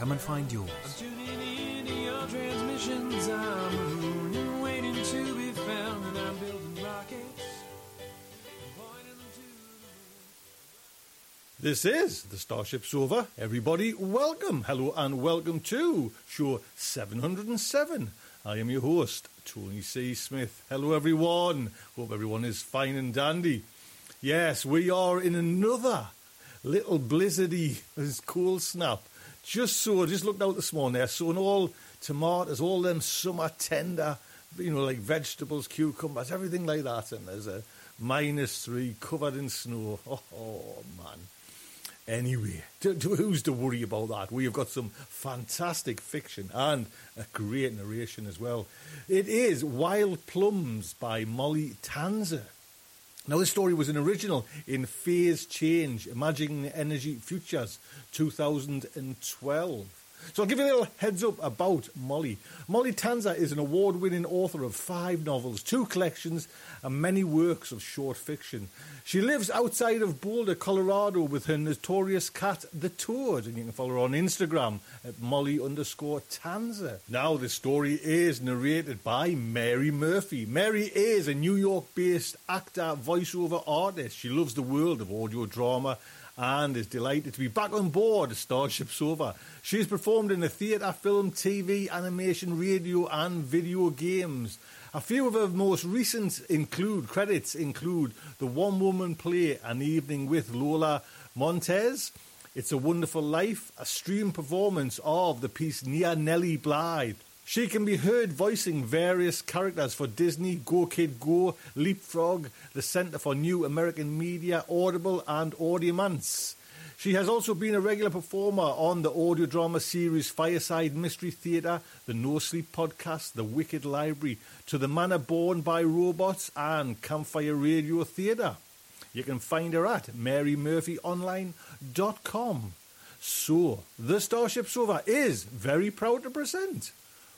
Come and find yours. Tuning into your transmissions, I'm and waiting to be found, and I'm building rockets. pointing them to the this is the Starship Sofa. Everybody, welcome. Hello and welcome to show 707. I am your host, Tony C. Smith. Hello, everyone. Hope everyone is fine and dandy. Yes, we are in another little blizzardy, this cool snap. Just so, I just looked out this morning there, sowing all tomatoes, all them summer tender, you know, like vegetables, cucumbers, everything like that. And there's a minus three covered in snow. Oh, oh man. Anyway, to, to, who's to worry about that? We have got some fantastic fiction and a great narration as well. It is Wild Plums by Molly Tanzer. Now, this story was an original in Phase Change, Imagining Energy Futures 2012. So I'll give you a little heads up about Molly. Molly Tanzer is an award winning author of five novels, two collections, and many works of short fiction. She lives outside of Boulder, Colorado with her notorious cat, the Toad, and you can follow her on Instagram at Molly underscore Tanzer. Now, the story is narrated by Mary Murphy. Mary is a New York based actor, voiceover artist. She loves the world of audio drama and is delighted to be back on board Starship Sofa. She has performed in the theatre, film, TV, animation, radio, and video games. A few of her most recent include credits include the one-woman play An Evening with Lola Montez. It's a Wonderful Life, a stream performance of the piece Nia Nelly Blythe. She can be heard voicing various characters for Disney, Go Kid Go, Leapfrog, the Centre for New American Media, Audible, and Audiomance. She has also been a regular performer on the audio drama series Fireside Mystery Theatre, the No Sleep podcast, The Wicked Library, To the Manor Born by Robots, and Campfire Radio Theatre. You can find her at marymurphyonline.com. So, the Starship Sofa is very proud to present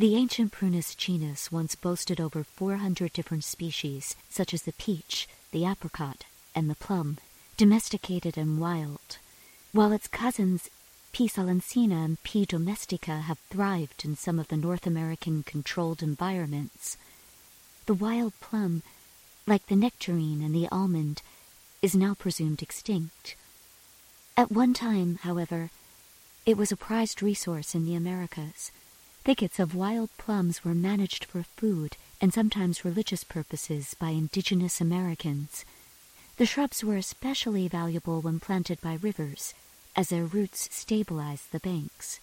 The ancient Prunus genus once boasted over 400 different species, such as the peach, the apricot, and the plum, domesticated and wild, while its cousins P. salicina and P. domestica have thrived in some of the North American controlled environments. The wild plum, like the nectarine and the almond, is now presumed extinct. At one time, however, it was a prized resource in the Americas. Thickets of wild plums were managed for food and sometimes religious purposes by indigenous Americans. The shrubs were especially valuable when planted by rivers, as their roots stabilized the banks.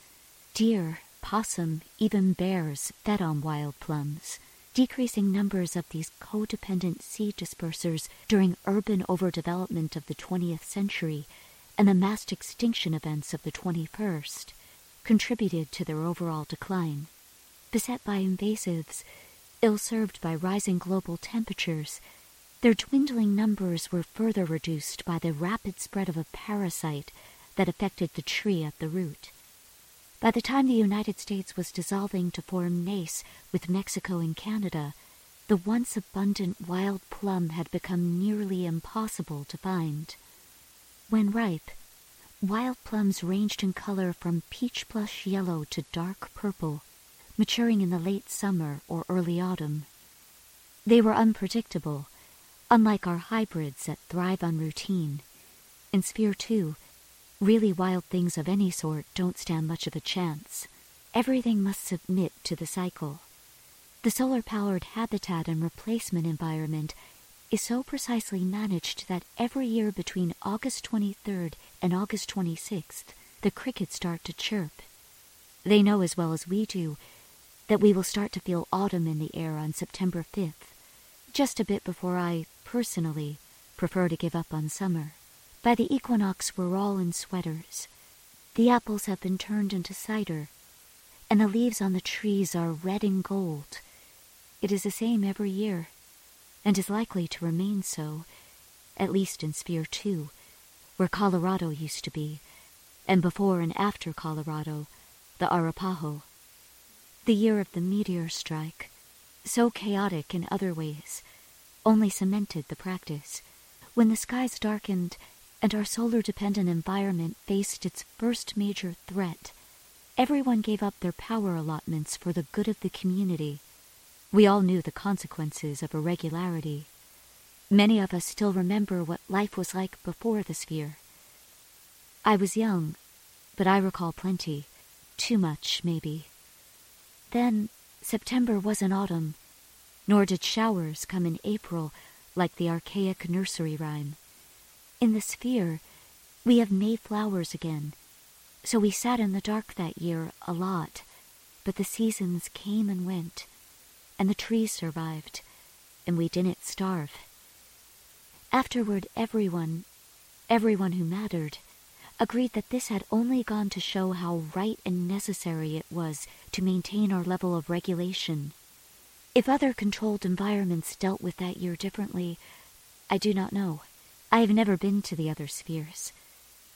Deer, possum, even bears fed on wild plums. Decreasing numbers of these codependent seed dispersers during urban overdevelopment of the 20th century and the mass extinction events of the 21st contributed to their overall decline. Beset by invasives, ill served by rising global temperatures, their dwindling numbers were further reduced by the rapid spread of a parasite that affected the tree at the root. By the time the United States was dissolving to form NACE with Mexico and Canada, the once abundant wild plum had become nearly impossible to find. When ripe, wild plums ranged in color from peach blush yellow to dark purple, maturing in the late summer or early autumn. They were unpredictable, unlike our hybrids that thrive on routine. In Sphere 2, Really wild things of any sort don't stand much of a chance. Everything must submit to the cycle. The solar powered habitat and replacement environment is so precisely managed that every year between August 23rd and August 26th, the crickets start to chirp. They know as well as we do that we will start to feel autumn in the air on September 5th, just a bit before I, personally, prefer to give up on summer. By the equinox, we're all in sweaters. The apples have been turned into cider, and the leaves on the trees are red and gold. It is the same every year, and is likely to remain so, at least in Sphere 2, where Colorado used to be, and before and after Colorado, the Arapaho. The year of the meteor strike, so chaotic in other ways, only cemented the practice. When the skies darkened and our solar dependent environment faced its first major threat, everyone gave up their power allotments for the good of the community. We all knew the consequences of irregularity. Many of us still remember what life was like before the sphere. I was young, but I recall plenty. Too much, maybe. Then, September wasn't autumn, nor did showers come in April like the archaic nursery rhyme. In the sphere, we have May flowers again. So we sat in the dark that year a lot, but the seasons came and went, and the trees survived, and we didn't starve. Afterward, everyone, everyone who mattered, agreed that this had only gone to show how right and necessary it was to maintain our level of regulation. If other controlled environments dealt with that year differently, I do not know. I have never been to the other spheres.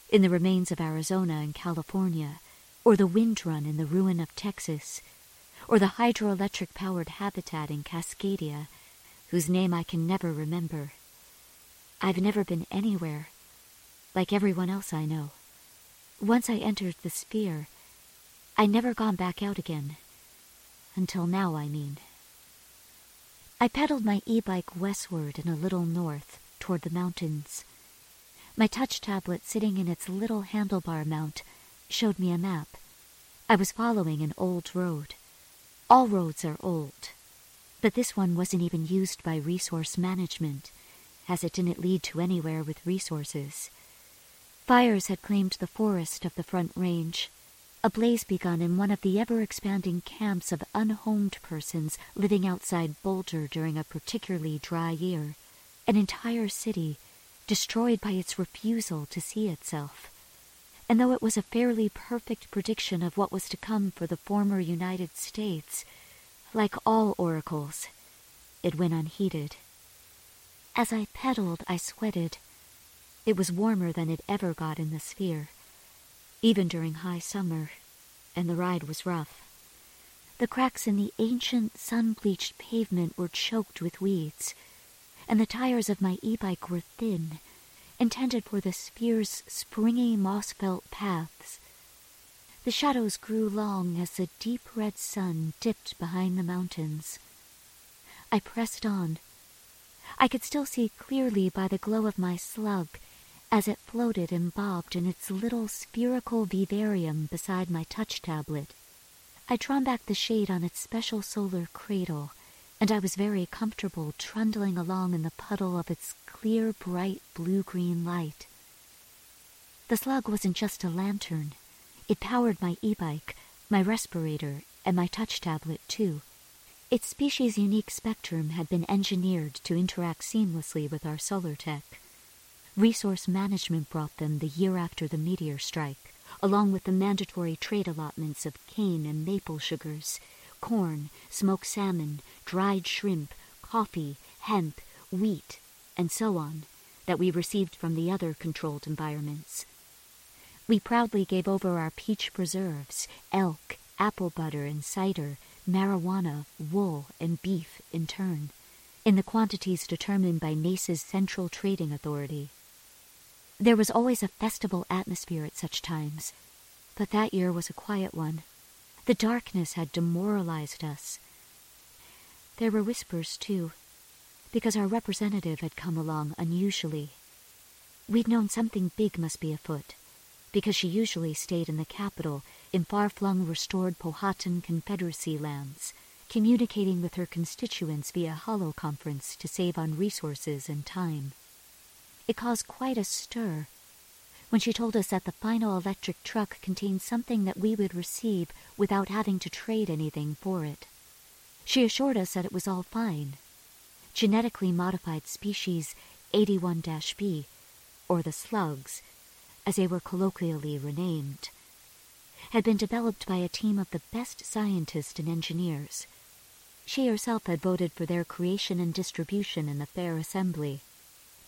In the remains of Arizona and California, or the wind run in the ruin of Texas, or the hydroelectric powered habitat in Cascadia, whose name I can never remember. I've never been anywhere, like everyone else I know. Once I entered the sphere, I never gone back out again. Until now, I mean. I pedaled my e-bike westward and a little north, toward the mountains. My touch tablet sitting in its little handlebar mount showed me a map. I was following an old road. All roads are old, but this one wasn't even used by resource management, as it didn't lead to anywhere with resources. Fires had claimed the forest of the Front Range, a blaze begun in one of the ever expanding camps of unhomed persons living outside Boulder during a particularly dry year. An entire city destroyed by its refusal to see itself. And though it was a fairly perfect prediction of what was to come for the former United States, like all oracles, it went unheeded. As I pedaled, I sweated. It was warmer than it ever got in the sphere even during high summer, and the ride was rough. The cracks in the ancient sun-bleached pavement were choked with weeds, and the tires of my e-bike were thin, intended for the sphere's springy moss-felt paths. The shadows grew long as the deep red sun dipped behind the mountains. I pressed on. I could still see clearly by the glow of my slug as it floated and bobbed in its little spherical vivarium beside my touch tablet. I'd drawn back the shade on its special solar cradle, and I was very comfortable trundling along in the puddle of its clear, bright blue-green light. The slug wasn't just a lantern. It powered my e-bike, my respirator, and my touch tablet, too. Its species-unique spectrum had been engineered to interact seamlessly with our solar tech. Resource Management brought them the year after the meteor strike, along with the mandatory trade allotments of cane and maple sugars, corn, smoked salmon, dried shrimp, coffee, hemp, wheat, and so on, that we received from the other controlled environments. We proudly gave over our peach preserves, elk, apple butter and cider, marijuana, wool, and beef in turn, in the quantities determined by NACE's Central Trading Authority. There was always a festival atmosphere at such times, but that year was a quiet one. The darkness had demoralized us. There were whispers, too, because our representative had come along unusually. We'd known something big must be afoot, because she usually stayed in the capital, in far-flung restored Powhatan Confederacy lands, communicating with her constituents via holo conference to save on resources and time. It caused quite a stir when she told us that the final electric truck contained something that we would receive without having to trade anything for it. She assured us that it was all fine. Genetically modified species 81-B, or the slugs, as they were colloquially renamed, had been developed by a team of the best scientists and engineers. She herself had voted for their creation and distribution in the fair assembly.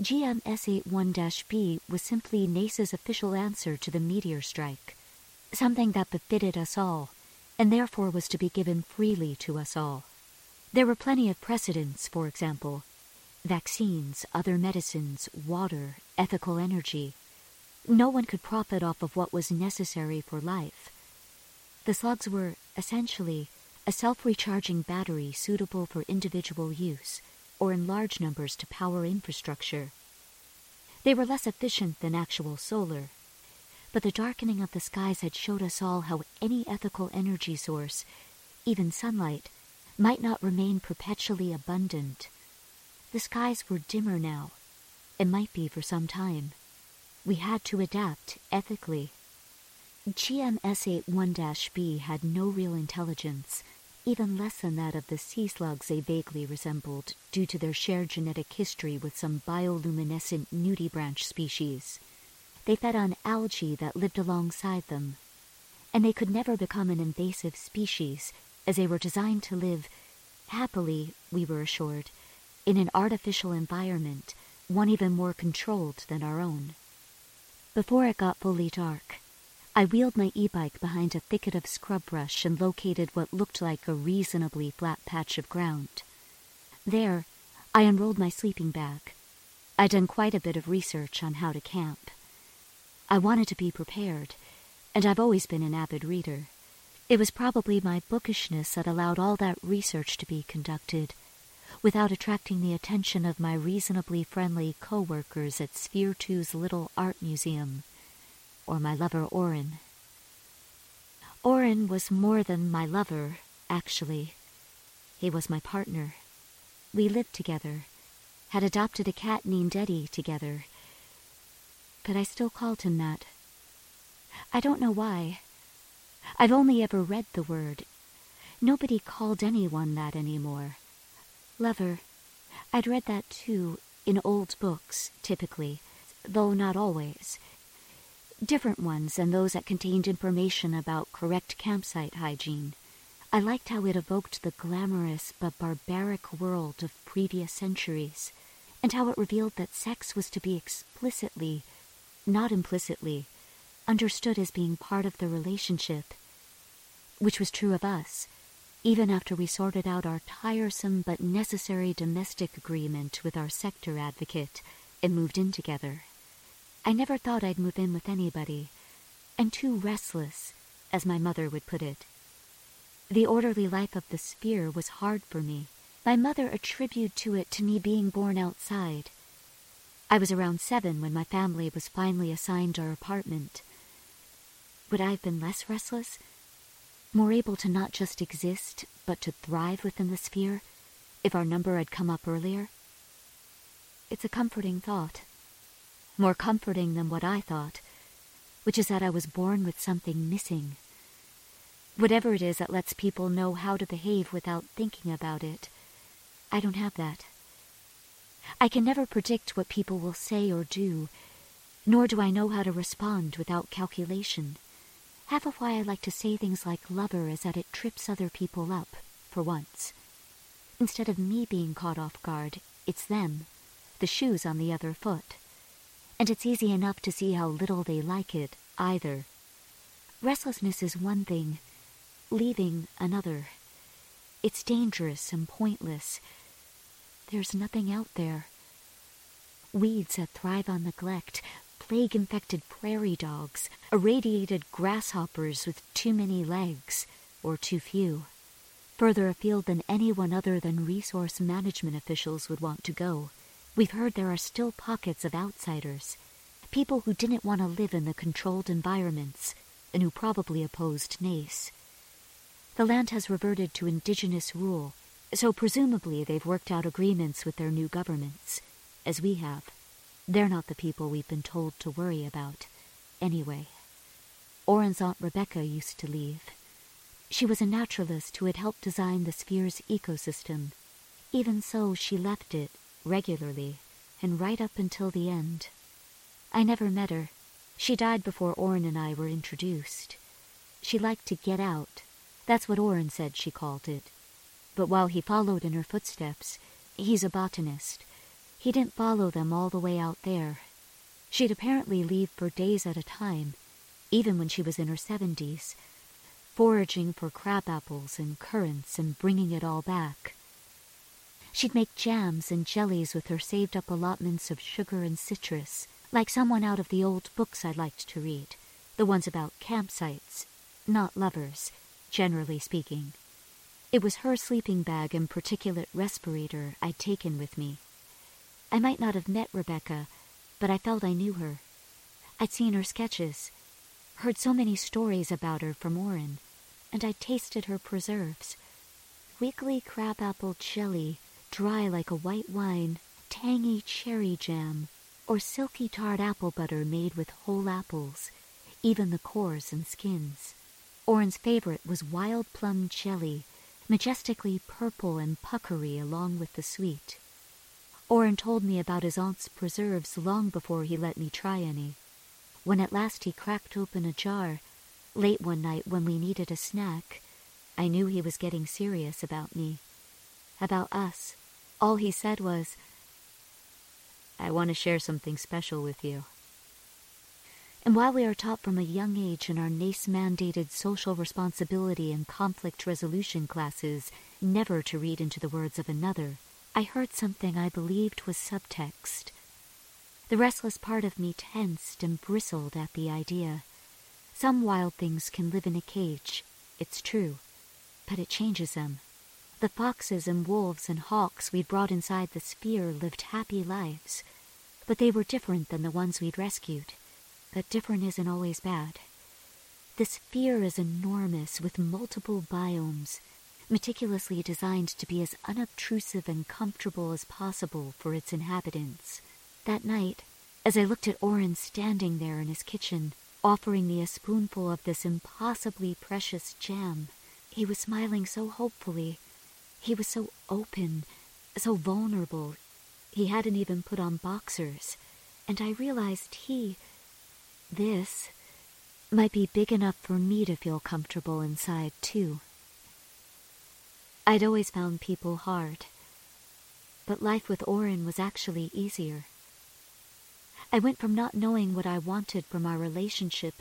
GMS81-B was simply NACE's official answer to the meteor strike, something that befitted us all, and therefore was to be given freely to us all. There were plenty of precedents, for example, vaccines, other medicines, water, ethical energy. No one could profit off of what was necessary for life. The slugs were, essentially, a self-recharging battery suitable for individual use, or in large numbers to power infrastructure. They were less efficient than actual solar, but the darkening of the skies had showed us all how any ethical energy source, even sunlight, might not remain perpetually abundant. The skies were dimmer now, and might be for some time. We had to adapt ethically. GMS81-B had no real intelligence, even less than that of the sea slugs they vaguely resembled due to their shared genetic history with some bioluminescent nudibranch species. They fed on algae that lived alongside them, and they could never become an invasive species as they were designed to live, happily, we were assured, in an artificial environment, one even more controlled than our own. Before it got fully dark, I wheeled my e-bike behind a thicket of scrub brush and located what looked like a reasonably flat patch of ground. There, I unrolled my sleeping bag. I'd done quite a bit of research on how to camp. I wanted to be prepared, and I've always been an avid reader. It was probably my bookishness that allowed all that research to be conducted, without attracting the attention of my reasonably friendly co-workers at Sphere 2's little art museum or my lover Orin. Oren was more than my lover, actually. He was my partner. We lived together, had adopted a cat named Eddie together. But I still called him that. I don't know why. I've only ever read the word. Nobody called anyone that anymore. Lover. I'd read that too, in old books, typically, though not always. Different ones than those that contained information about correct campsite hygiene. I liked how it evoked the glamorous but barbaric world of previous centuries, and how it revealed that sex was to be explicitly, not implicitly, understood as being part of the relationship. Which was true of us, even after we sorted out our tiresome but necessary domestic agreement with our sector advocate and moved in together. I never thought I'd move in with anybody. I'm too restless, as my mother would put it. The orderly life of the sphere was hard for me. My mother attributed to it to me being born outside. I was around seven when my family was finally assigned our apartment. Would I have been less restless? More able to not just exist, but to thrive within the sphere, if our number had come up earlier? It's a comforting thought more comforting than what I thought, which is that I was born with something missing. Whatever it is that lets people know how to behave without thinking about it, I don't have that. I can never predict what people will say or do, nor do I know how to respond without calculation. Half of why I like to say things like lover is that it trips other people up, for once. Instead of me being caught off guard, it's them, the shoes on the other foot and it's easy enough to see how little they like it, either. Restlessness is one thing, leaving another. It's dangerous and pointless. There's nothing out there. Weeds that thrive on neglect, plague infected prairie dogs, irradiated grasshoppers with too many legs, or too few. Further afield than anyone other than resource management officials would want to go. We've heard there are still pockets of outsiders, people who didn't want to live in the controlled environments and who probably opposed NACE. The land has reverted to indigenous rule, so presumably they've worked out agreements with their new governments, as we have. They're not the people we've been told to worry about, anyway. Oren's Aunt Rebecca used to leave. She was a naturalist who had helped design the sphere's ecosystem. Even so, she left it regularly, and right up until the end. I never met her. She died before Oren and I were introduced. She liked to get out. That's what Oren said she called it. But while he followed in her footsteps, he's a botanist. He didn't follow them all the way out there. She'd apparently leave for days at a time, even when she was in her seventies, foraging for crab apples and currants and bringing it all back. She'd make jams and jellies with her saved up allotments of sugar and citrus, like someone out of the old books I liked to read, the ones about campsites, not lovers, generally speaking. It was her sleeping bag and particulate respirator I'd taken with me. I might not have met Rebecca, but I felt I knew her. I'd seen her sketches, heard so many stories about her from Oren, and I'd tasted her preserves. Wiggly crabapple jelly dry like a white wine, tangy cherry jam, or silky tart apple butter made with whole apples, even the cores and skins. Oren's favorite was wild plum jelly, majestically purple and puckery along with the sweet. Oren told me about his aunt's preserves long before he let me try any. When at last he cracked open a jar, late one night when we needed a snack, I knew he was getting serious about me, about us, all he said was, I want to share something special with you. And while we are taught from a young age in our NACE mandated social responsibility and conflict resolution classes never to read into the words of another, I heard something I believed was subtext. The restless part of me tensed and bristled at the idea. Some wild things can live in a cage, it's true, but it changes them. The foxes and wolves and hawks we'd brought inside the sphere lived happy lives, but they were different than the ones we'd rescued. But different isn't always bad. This sphere is enormous with multiple biomes, meticulously designed to be as unobtrusive and comfortable as possible for its inhabitants. That night, as I looked at Orin standing there in his kitchen, offering me a spoonful of this impossibly precious jam, he was smiling so hopefully. He was so open, so vulnerable. He hadn't even put on boxers. And I realized he, this, might be big enough for me to feel comfortable inside, too. I'd always found people hard, but life with Orin was actually easier. I went from not knowing what I wanted from our relationship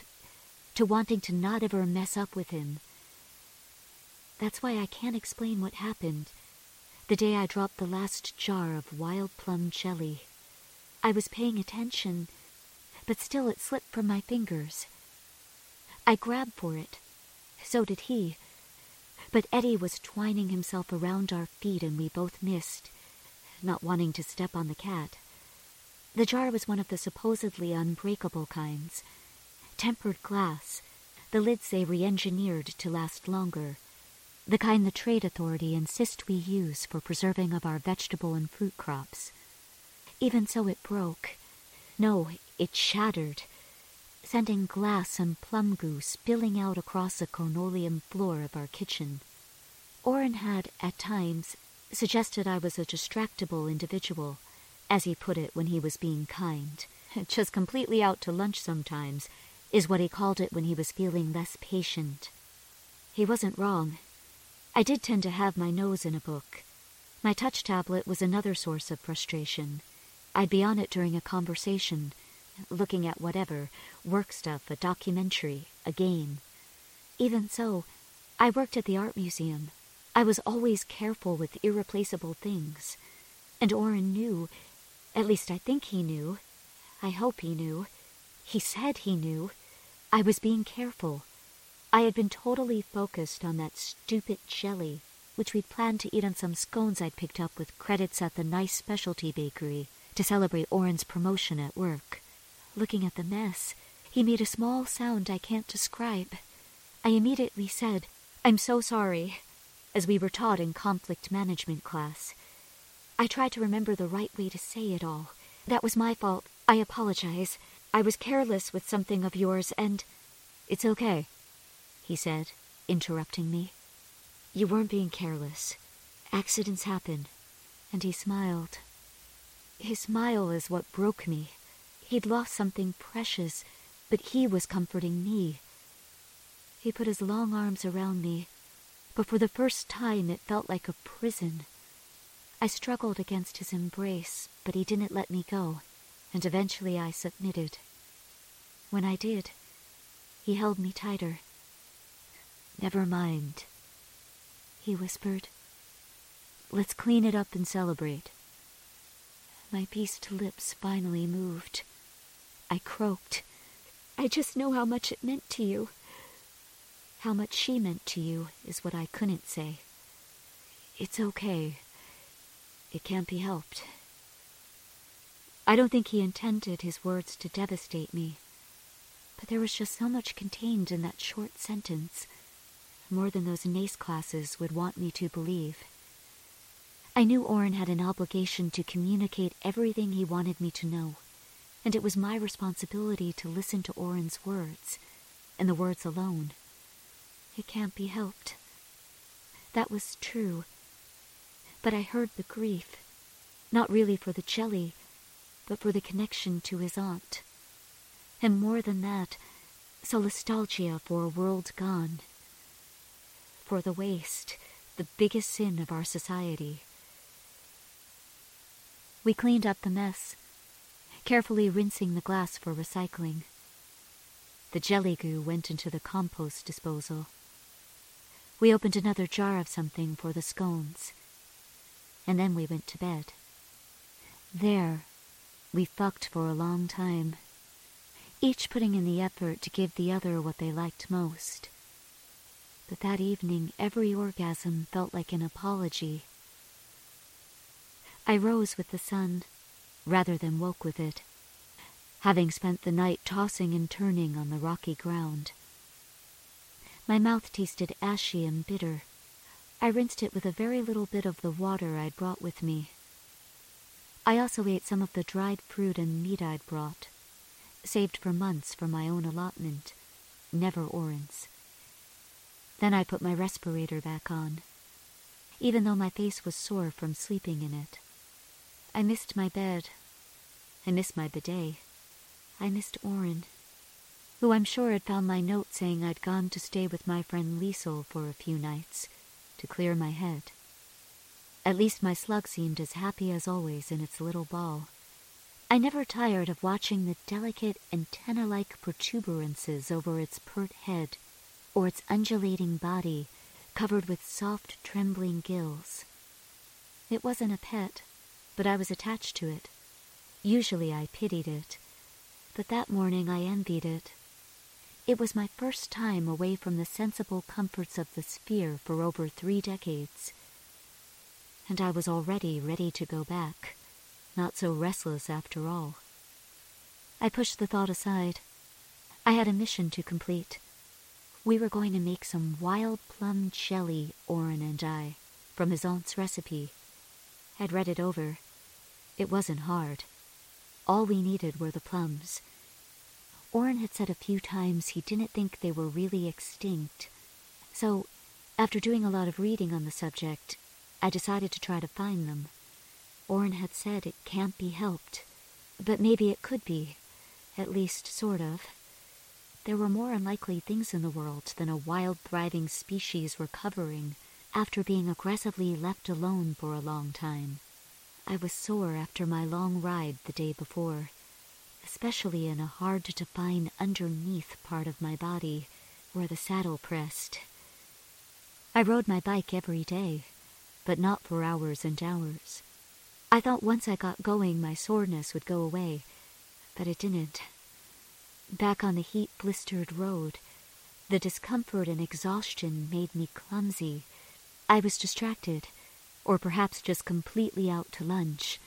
to wanting to not ever mess up with him. That's why I can't explain what happened the day I dropped the last jar of wild plum jelly. I was paying attention, but still it slipped from my fingers. I grabbed for it. So did he. But Eddie was twining himself around our feet and we both missed, not wanting to step on the cat. The jar was one of the supposedly unbreakable kinds. Tempered glass, the lids they re-engineered to last longer. The kind the Trade Authority insist we use for preserving of our vegetable and fruit crops. Even so it broke. No, it shattered, sending glass and plum goo spilling out across the cornoleum floor of our kitchen. Orin had, at times, suggested I was a distractible individual, as he put it when he was being kind. Just completely out to lunch sometimes, is what he called it when he was feeling less patient. He wasn't wrong. I did tend to have my nose in a book. My touch tablet was another source of frustration. I'd be on it during a conversation, looking at whatever work stuff, a documentary, a game. Even so, I worked at the art museum. I was always careful with irreplaceable things. And Orin knew, at least I think he knew. I hope he knew. He said he knew. I was being careful. I had been totally focused on that stupid jelly, which we'd planned to eat on some scones I'd picked up with credits at the nice specialty bakery to celebrate Orin's promotion at work. Looking at the mess, he made a small sound I can't describe. I immediately said, I'm so sorry, as we were taught in conflict management class. I tried to remember the right way to say it all. That was my fault. I apologize. I was careless with something of yours, and. It's okay, he said, interrupting me. You weren't being careless. Accidents happen. And he smiled. His smile is what broke me. He'd lost something precious, but he was comforting me. He put his long arms around me, but for the first time it felt like a prison. I struggled against his embrace, but he didn't let me go, and eventually I submitted. When I did, he held me tighter. Never mind, he whispered. Let's clean it up and celebrate. My beast lips finally moved. I croaked. I just know how much it meant to you. How much she meant to you is what I couldn't say. It's okay. It can't be helped. I don't think he intended his words to devastate me, but there was just so much contained in that short sentence more than those NACE classes would want me to believe. I knew Orin had an obligation to communicate everything he wanted me to know, and it was my responsibility to listen to Orin's words, and the words alone. It can't be helped. That was true. But I heard the grief, not really for the jelly, but for the connection to his aunt. And more than that, solastalgia for a world gone for the waste, the biggest sin of our society. We cleaned up the mess, carefully rinsing the glass for recycling. The jelly goo went into the compost disposal. We opened another jar of something for the scones, and then we went to bed. There, we fucked for a long time, each putting in the effort to give the other what they liked most but that evening every orgasm felt like an apology. I rose with the sun, rather than woke with it, having spent the night tossing and turning on the rocky ground. My mouth tasted ashy and bitter. I rinsed it with a very little bit of the water I'd brought with me. I also ate some of the dried fruit and meat I'd brought, saved for months for my own allotment, never Orin's. Then I put my respirator back on, even though my face was sore from sleeping in it. I missed my bed. I missed my bidet. I missed Orin, who I'm sure had found my note saying I'd gone to stay with my friend Liesel for a few nights to clear my head. At least my slug seemed as happy as always in its little ball. I never tired of watching the delicate antenna-like protuberances over its pert head or its undulating body covered with soft, trembling gills. It wasn't a pet, but I was attached to it. Usually I pitied it, but that morning I envied it. It was my first time away from the sensible comforts of the sphere for over three decades. And I was already ready to go back, not so restless after all. I pushed the thought aside. I had a mission to complete. We were going to make some wild plum jelly, Orin and I, from his aunt's recipe. I'd read it over. It wasn't hard. All we needed were the plums. Orin had said a few times he didn't think they were really extinct. So, after doing a lot of reading on the subject, I decided to try to find them. Orin had said it can't be helped, but maybe it could be, at least sort of. There were more unlikely things in the world than a wild thriving species recovering after being aggressively left alone for a long time. I was sore after my long ride the day before especially in a hard to define underneath part of my body where the saddle pressed. I rode my bike every day, but not for hours and hours. I thought once I got going my soreness would go away, but it didn't. Back on the heat blistered road, the discomfort and exhaustion made me clumsy. I was distracted, or perhaps just completely out to lunch.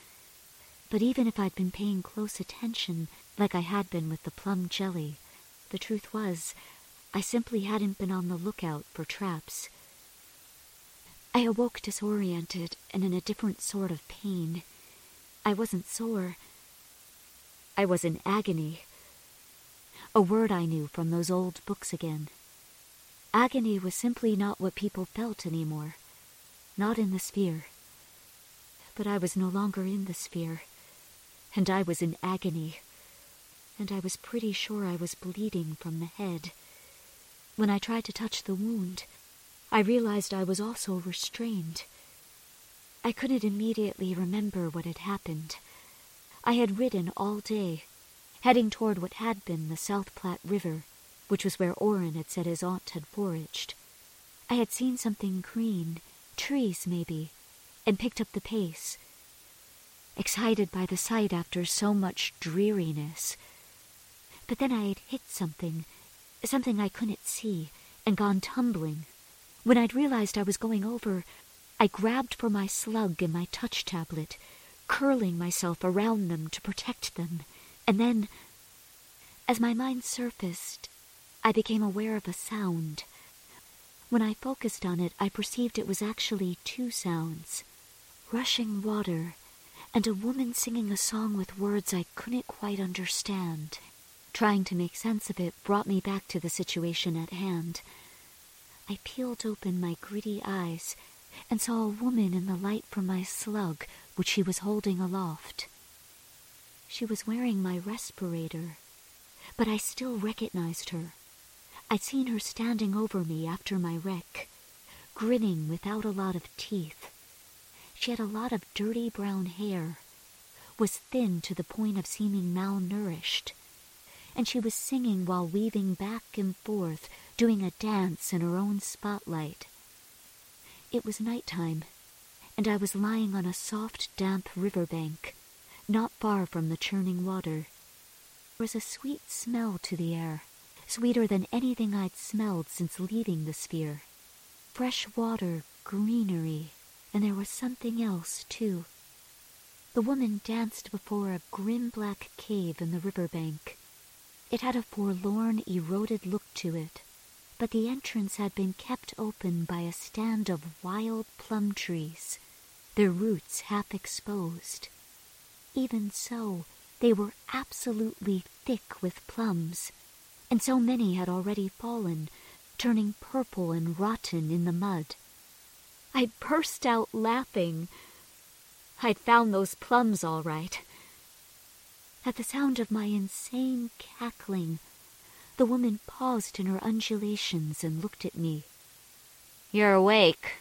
But even if I'd been paying close attention, like I had been with the plum jelly, the truth was, I simply hadn't been on the lookout for traps. I awoke disoriented and in a different sort of pain. I wasn't sore. I was in agony. A word I knew from those old books again. Agony was simply not what people felt anymore. Not in the sphere. But I was no longer in the sphere and I was in agony, and I was pretty sure I was bleeding from the head. When I tried to touch the wound, I realized I was also restrained. I couldn't immediately remember what had happened. I had ridden all day, heading toward what had been the South Platte River, which was where Orin had said his aunt had foraged. I had seen something green, trees maybe, and picked up the pace excited by the sight after so much dreariness. But then I had hit something, something I couldn't see, and gone tumbling. When I'd realized I was going over, I grabbed for my slug and my touch tablet, curling myself around them to protect them. And then, as my mind surfaced, I became aware of a sound. When I focused on it, I perceived it was actually two sounds rushing water and a woman singing a song with words I couldn't quite understand. Trying to make sense of it brought me back to the situation at hand. I peeled open my gritty eyes and saw a woman in the light from my slug, which she was holding aloft. She was wearing my respirator, but I still recognized her. I'd seen her standing over me after my wreck, grinning without a lot of teeth. She had a lot of dirty brown hair, was thin to the point of seeming malnourished, and she was singing while weaving back and forth, doing a dance in her own spotlight. It was night time, and I was lying on a soft, damp river bank, not far from the churning water. There was a sweet smell to the air, sweeter than anything I'd smelled since leaving the sphere. Fresh water, greenery, and there was something else, too. The woman danced before a grim black cave in the river bank. It had a forlorn, eroded look to it, but the entrance had been kept open by a stand of wild plum trees, their roots half exposed. Even so, they were absolutely thick with plums, and so many had already fallen, turning purple and rotten in the mud. I burst out laughing. I'd found those plums all right. At the sound of my insane cackling, the woman paused in her undulations and looked at me. You're awake.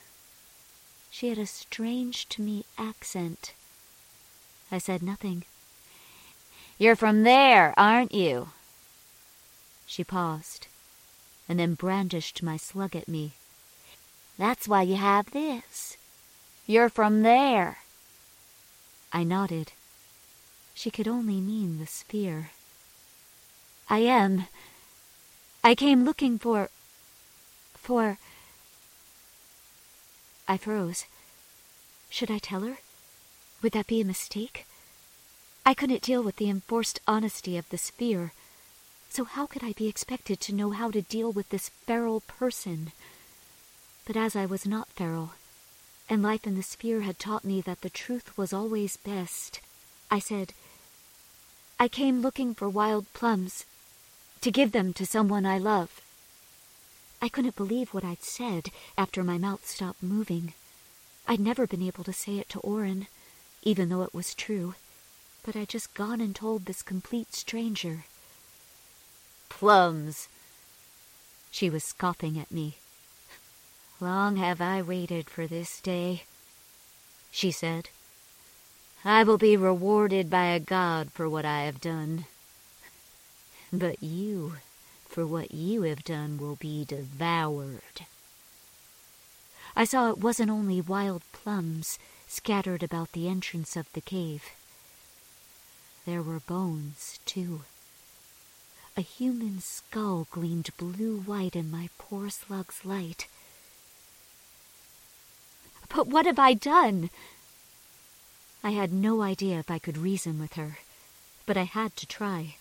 She had a strange to me accent. I said nothing. You're from there, aren't you? She paused, and then brandished my slug at me. That's why you have this. You're from there. I nodded. She could only mean the sphere. I am. I came looking for. for. I froze. Should I tell her? Would that be a mistake? I couldn't deal with the enforced honesty of the sphere, so how could I be expected to know how to deal with this feral person? But as I was not feral, and life in the sphere had taught me that the truth was always best, I said, I came looking for wild plums, to give them to someone I love. I couldn't believe what I'd said after my mouth stopped moving. I'd never been able to say it to Orin, even though it was true, but I'd just gone and told this complete stranger. Plums! She was scoffing at me. Long have I waited for this day, she said. I will be rewarded by a god for what I have done. But you, for what you have done, will be devoured. I saw it wasn't only wild plums scattered about the entrance of the cave. There were bones, too. A human skull gleamed blue-white in my poor slug's light. But what have I done? I had no idea if I could reason with her, but I had to try.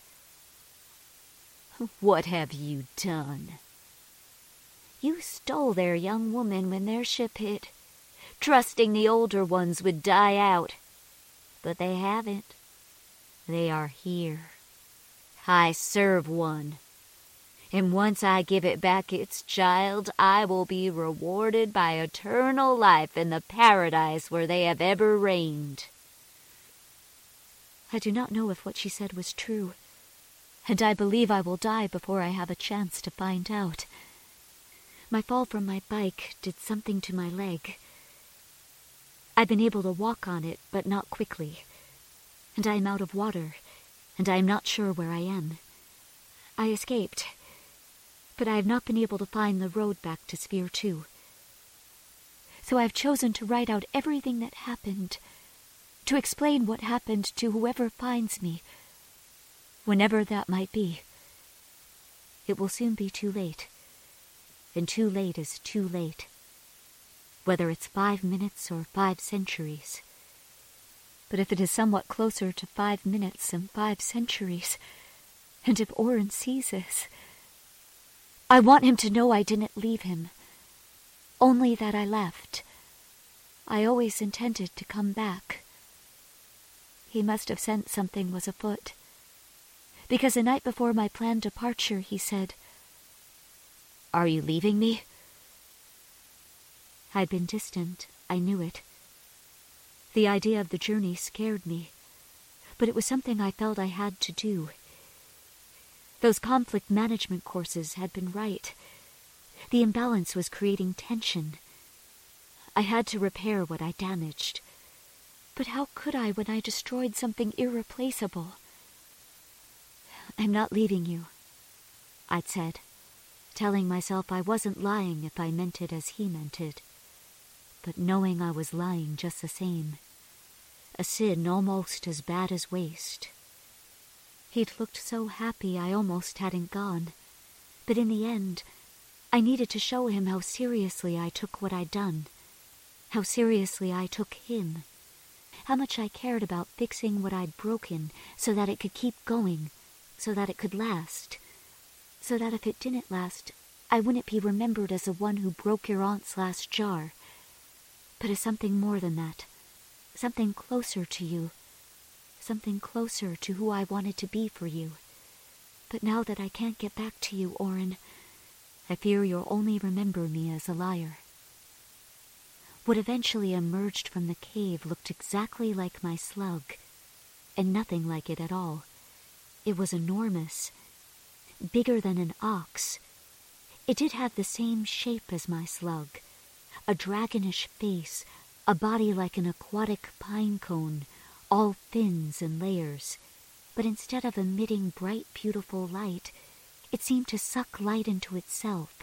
What have you done? You stole their young woman when their ship hit, trusting the older ones would die out. But they haven't. They are here. I serve one. And once I give it back its child, I will be rewarded by eternal life in the paradise where they have ever reigned. I do not know if what she said was true, and I believe I will die before I have a chance to find out. My fall from my bike did something to my leg. I've been able to walk on it, but not quickly. And I am out of water, and I am not sure where I am. I escaped but I have not been able to find the road back to Sphere 2. So I have chosen to write out everything that happened, to explain what happened to whoever finds me, whenever that might be. It will soon be too late, and too late is too late, whether it's five minutes or five centuries. But if it is somewhat closer to five minutes and five centuries, and if Orin sees this, I want him to know I didn't leave him, only that I left. I always intended to come back. He must have sensed something was afoot, because the night before my planned departure he said, Are you leaving me? I'd been distant, I knew it. The idea of the journey scared me, but it was something I felt I had to do. Those conflict management courses had been right. The imbalance was creating tension. I had to repair what I damaged. But how could I when I destroyed something irreplaceable? I'm not leaving you, I'd said, telling myself I wasn't lying if I meant it as he meant it, but knowing I was lying just the same. A sin almost as bad as waste. He'd looked so happy I almost hadn't gone. But in the end, I needed to show him how seriously I took what I'd done. How seriously I took him. How much I cared about fixing what I'd broken so that it could keep going, so that it could last. So that if it didn't last, I wouldn't be remembered as the one who broke your aunt's last jar, but as something more than that. Something closer to you. Something closer to who I wanted to be for you. But now that I can't get back to you, Orin, I fear you'll only remember me as a liar. What eventually emerged from the cave looked exactly like my slug, and nothing like it at all. It was enormous, bigger than an ox. It did have the same shape as my slug, a dragonish face, a body like an aquatic pine cone, all fins and layers. But instead of emitting bright, beautiful light, it seemed to suck light into itself.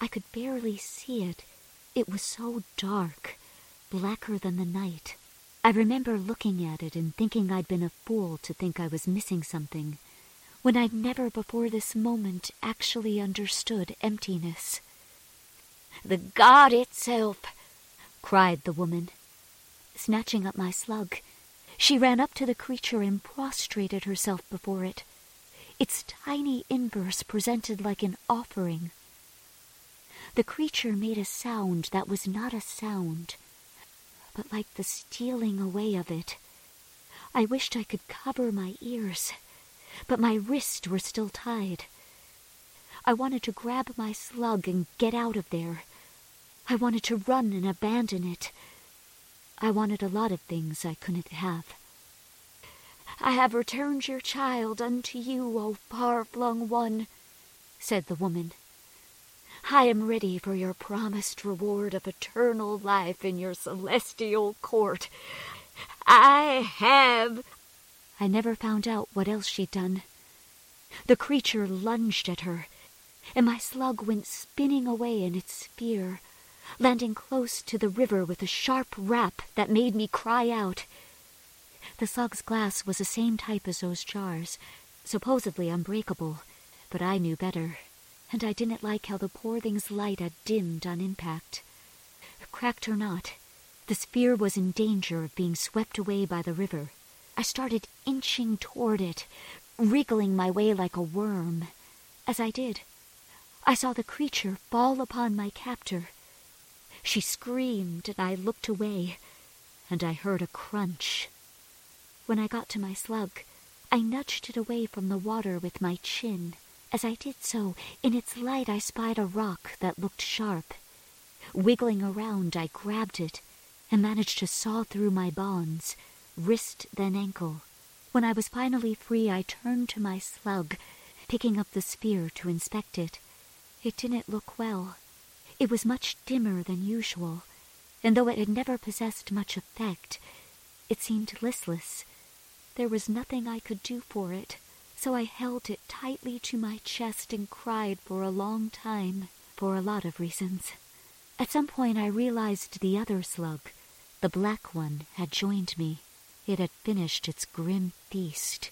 I could barely see it. It was so dark, blacker than the night. I remember looking at it and thinking I'd been a fool to think I was missing something, when I'd never before this moment actually understood emptiness. The god itself, cried the woman. Snatching up my slug, she ran up to the creature and prostrated herself before it. Its tiny inverse presented like an offering. The creature made a sound that was not a sound, but like the stealing away of it. I wished I could cover my ears, but my wrists were still tied. I wanted to grab my slug and get out of there. I wanted to run and abandon it. I wanted a lot of things I couldn't have. I have returned your child unto you, O far-flung one, said the woman. I am ready for your promised reward of eternal life in your celestial court. I have. I never found out what else she'd done. The creature lunged at her, and my slug went spinning away in its sphere, landing close to the river with a sharp rap that made me cry out. The slug's glass was the same type as those jars, supposedly unbreakable, but I knew better and I didn't like how the poor thing's light had dimmed on impact. Cracked or not, the sphere was in danger of being swept away by the river. I started inching toward it, wriggling my way like a worm. As I did, I saw the creature fall upon my captor. She screamed, and I looked away, and I heard a crunch. When I got to my slug, I nudged it away from the water with my chin. As I did so, in its light I spied a rock that looked sharp. Wiggling around, I grabbed it and managed to saw through my bonds, wrist then ankle. When I was finally free, I turned to my slug, picking up the spear to inspect it. It didn't look well. It was much dimmer than usual, and though it had never possessed much effect, it seemed listless. There was nothing I could do for it so I held it tightly to my chest and cried for a long time, for a lot of reasons. At some point I realized the other slug, the black one, had joined me. It had finished its grim feast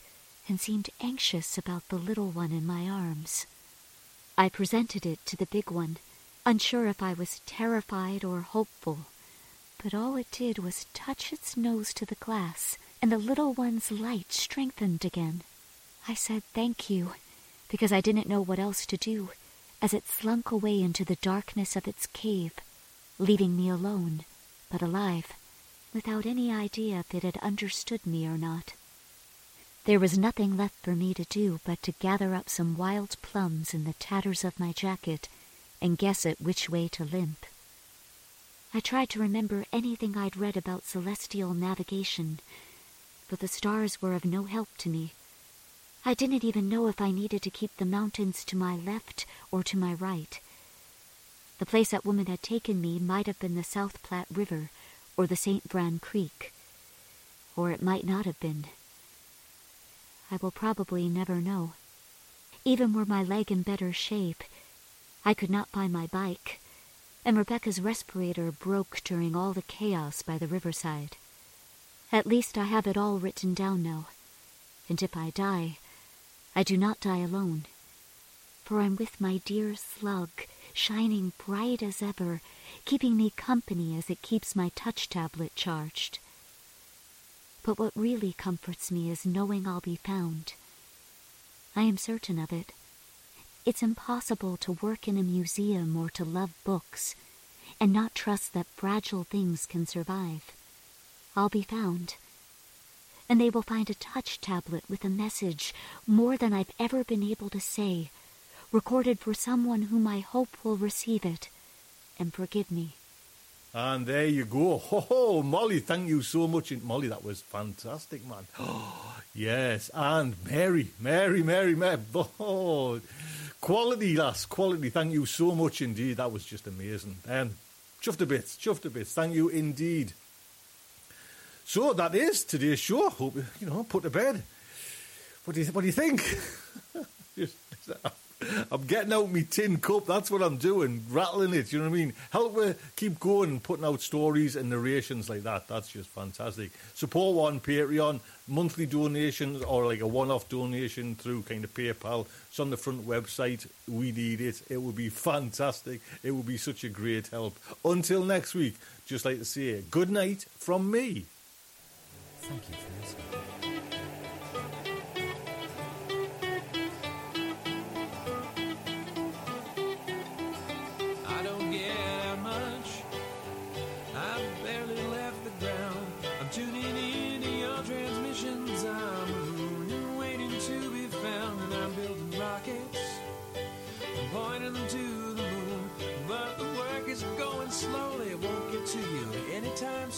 and seemed anxious about the little one in my arms. I presented it to the big one, unsure if I was terrified or hopeful, but all it did was touch its nose to the glass, and the little one's light strengthened again. I said thank you, because I didn't know what else to do, as it slunk away into the darkness of its cave, leaving me alone, but alive, without any idea if it had understood me or not. There was nothing left for me to do but to gather up some wild plums in the tatters of my jacket and guess at which way to limp. I tried to remember anything I'd read about celestial navigation, but the stars were of no help to me. I didn't even know if I needed to keep the mountains to my left or to my right. The place that woman had taken me might have been the South Platte River or the St. Vrain Creek. Or it might not have been. I will probably never know. Even were my leg in better shape, I could not find my bike, and Rebecca's respirator broke during all the chaos by the riverside. At least I have it all written down now, and if I die, I do not die alone, for I'm with my dear slug, shining bright as ever, keeping me company as it keeps my touch tablet charged. But what really comforts me is knowing I'll be found. I am certain of it. It's impossible to work in a museum or to love books and not trust that fragile things can survive. I'll be found. And they will find a touch tablet with a message more than I've ever been able to say, recorded for someone whom I hope will receive it and forgive me. And there you go. Oh, Molly, thank you so much. Molly, that was fantastic, man. Yes. And Mary, Mary, Mary, Mary. Oh, quality, lass, quality. Thank you so much indeed. That was just amazing. Um, chuffed a bit, chuffed a bit. Thank you indeed. So that is today's show. Hope you know, put to bed. What do you, what do you think? I'm getting out my tin cup. That's what I'm doing, rattling it. You know what I mean? Help me keep going and putting out stories and narrations like that. That's just fantastic. Support one Patreon, monthly donations or like a one-off donation through kind of PayPal. It's on the front website. We need it. It would be fantastic. It would be such a great help. Until next week, just like to say good night from me. Thank you for listening.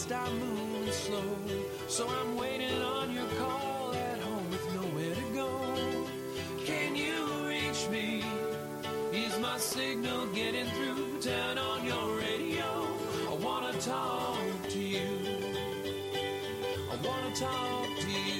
best I'm moving slow. So I'm waiting on your call at home with nowhere to go. Can you reach me? Is my signal getting through? Turn on your radio. I wanna talk to you. I wanna talk to you.